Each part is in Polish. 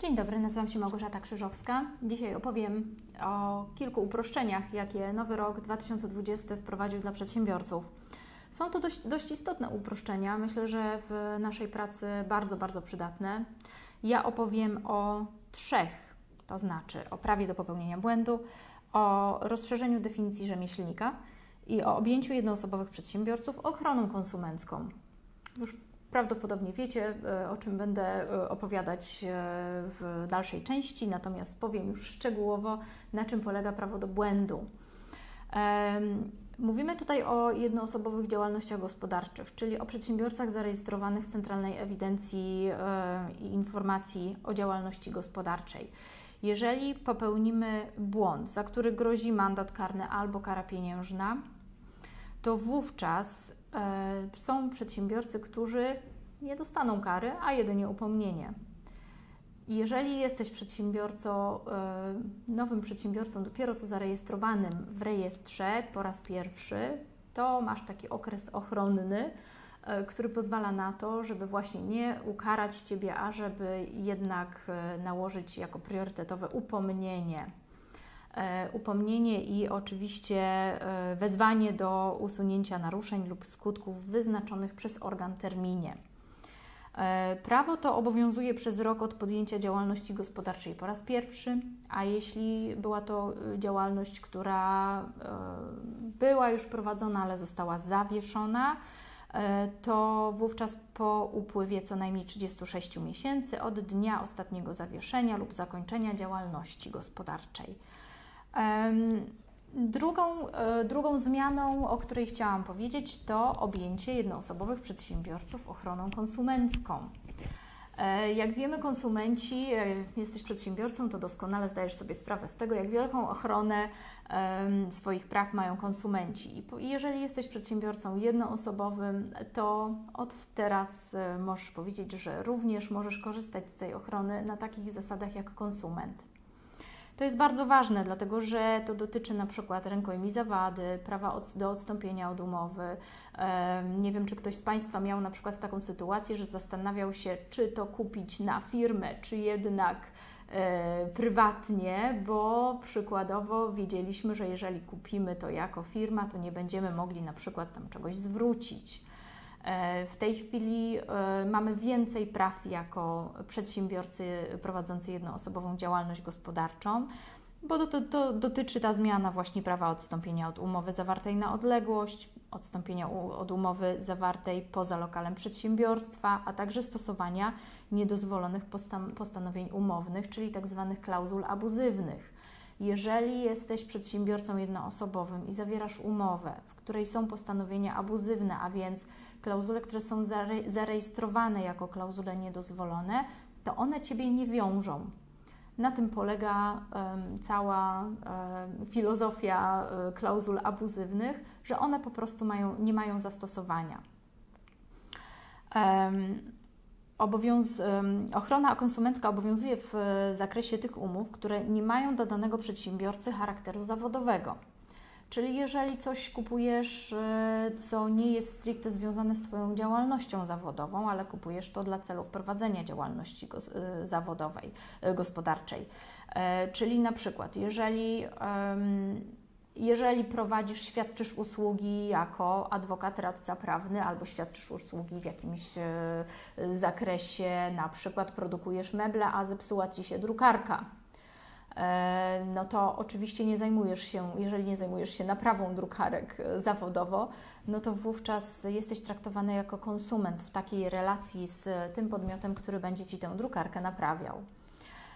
Dzień dobry, nazywam się Małgorzata Krzyżowska. Dzisiaj opowiem o kilku uproszczeniach, jakie nowy rok 2020 wprowadził dla przedsiębiorców. Są to dość, dość istotne uproszczenia, myślę, że w naszej pracy bardzo, bardzo przydatne. Ja opowiem o trzech, to znaczy o prawie do popełnienia błędu, o rozszerzeniu definicji rzemieślnika i o objęciu jednoosobowych przedsiębiorców ochroną konsumencką. Już Prawdopodobnie wiecie, e, o czym będę e, opowiadać e, w dalszej części, natomiast powiem już szczegółowo, na czym polega prawo do błędu. Mówimy tutaj o jednoosobowych działalnościach gospodarczych, czyli o przedsiębiorcach zarejestrowanych w Centralnej Ewidencji i Informacji o Działalności Gospodarczej. Jeżeli popełnimy błąd, za który grozi mandat karny albo kara pieniężna, to wówczas są przedsiębiorcy, którzy nie dostaną kary, a jedynie upomnienie. Jeżeli jesteś przedsiębiorcą, e, nowym przedsiębiorcą, dopiero co zarejestrowanym w rejestrze po raz pierwszy, to masz taki okres ochronny, e, który pozwala na to, żeby właśnie nie ukarać Ciebie, a żeby jednak nałożyć jako priorytetowe upomnienie E, upomnienie i oczywiście e, wezwanie do usunięcia naruszeń lub skutków wyznaczonych przez organ terminie. E, prawo to obowiązuje przez rok od podjęcia działalności gospodarczej po raz pierwszy, a jeśli była to działalność, która była już prowadzona, ale została zawieszona, to wówczas po upływie co najmniej 36 miesięcy od dnia ostatniego zawieszenia lub zakończenia działalności gospodarczej. Drugą, e, drugą zmianą, o której chciałam powiedzieć, to objęcie jednoosobowych przedsiębiorców ochroną konsumencką. E, jak wiemy, konsumenci, e, jesteś przedsiębiorcą, to doskonale zdajesz sobie sprawę z tego, jak wielką ochronę swoich praw mają konsumenci. I jeżeli jesteś przedsiębiorcą jednoosobowym, to od teraz możesz powiedzieć, że również możesz korzystać z tej ochrony na takich zasadach jak konsument. To jest bardzo ważne, dlatego że to dotyczy na przykład rękojmi zawady, prawa do odstąpienia od umowy. Nie wiem, czy ktoś z Państwa miał na przykład taką sytuację, że zastanawiał się, czy to kupić na firmę, czy jednak e, prywatnie, bo przykładowo wiedzieliśmy, że jeżeli kupimy to jako firma, to nie będziemy mogli na przykład tam czegoś zwrócić. E, w tej chwili e, mamy więcej praw jako przedsiębiorcy prowadzący jednoosobową działalność gospodarczą, bo dotyczy ta zmiana właśnie prawa odstąpienia od umowy zawartej na odległość, odstąpienia od umowy zawartej poza lokalem przedsiębiorstwa, a także stosowania niedozwolonych postanowień umownych, czyli tzw. Tak klauzul abuzywnych. Jeżeli jesteś przedsiębiorcą jednoosobowym i zawierasz umowę, w której są postanowienia abuzywne, a więc klauzule, które są zarejestrowane jako klauzule niedozwolone, to one Ciebie nie wiążą. Na tym polega um, cała um, filozofia um, klauzul abuzywnych, że one po prostu mają, nie mają zastosowania. Obowiąz, ochrona konsumencka obowiązuje w zakresie tych umów, które nie mają do danego przedsiębiorcy charakteru zawodowego. Czyli jeżeli coś kupujesz, e, co nie jest stricte związane z Twoją działalnością zawodową, ale kupujesz to dla celów prowadzenia działalności e, zawodowej, e, gospodarczej. Czyli na przykład, jeżeli jeżeli prowadzisz, świadczysz usługi jako adwokat, radca prawny albo świadczysz usługi w jakimś zakresie, na przykład produkujesz meble, a zepsuła Ci się drukarka, E, no to oczywiście nie zajmujesz się, jeżeli nie zajmujesz się naprawą drukarek e, zawodowo, no to wówczas jesteś traktowany jako konsument w takiej relacji z tym podmiotem, który będzie Ci tę drukarkę naprawiał.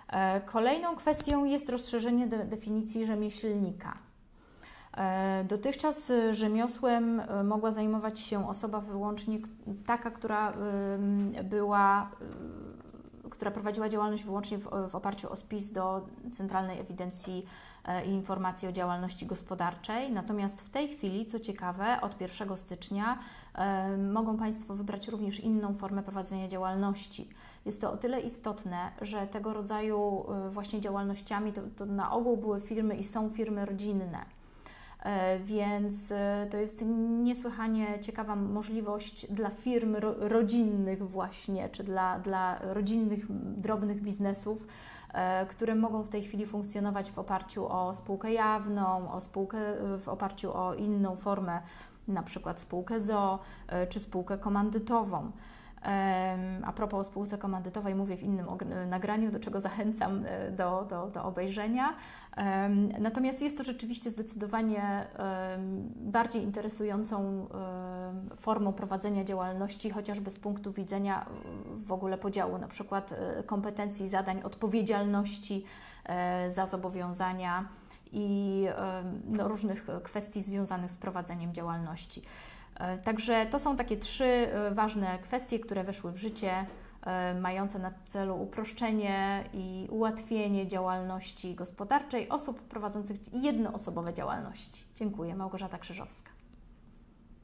E, kolejną kwestią jest rozszerzenie de definicji rzemieślnika. Dotychczas rzemiosłem mogła zajmować się osoba wyłącznie taka, która była która prowadziła działalność wyłącznie w, w oparciu o spis do Centralnej Ewidencji e, i Informacji o Działalności Gospodarczej. Natomiast w tej chwili, co ciekawe, od 1 stycznia e, mogą Państwo wybrać również inną formę prowadzenia działalności. Jest to o tyle istotne, że tego rodzaju e, właśnie działalnościami to, to na ogół były firmy i są firmy rodzinne. E, więc e, to jest niesłychanie ciekawa możliwość dla firm rodzinnych właśnie, czy dla, dla rodzinnych, drobnych biznesów, e, które mogą w tej chwili funkcjonować w oparciu o spółkę jawną, o spółkę w oparciu o inną formę, na przykład spółkę ZO czy spółkę komandytową. A propos o spółce komandytowej mówię w innym nagraniu, do czego zachęcam e, do, do, do obejrzenia. Natomiast jest to rzeczywiście zdecydowanie bardziej interesującą formą prowadzenia działalności, chociażby z punktu widzenia e, w ogóle podziału na przykład e, kompetencji, zadań, odpowiedzialności za zobowiązania i no, różnych kwestii związanych z prowadzeniem działalności. E, także to są takie trzy e, ważne kwestie, które weszły w życie, e, mające na celu uproszczenie i ułatwienie działalności gospodarczej osób prowadzących jednoosobowe działalności. Dziękuję. Małgorzata Krzyżowska.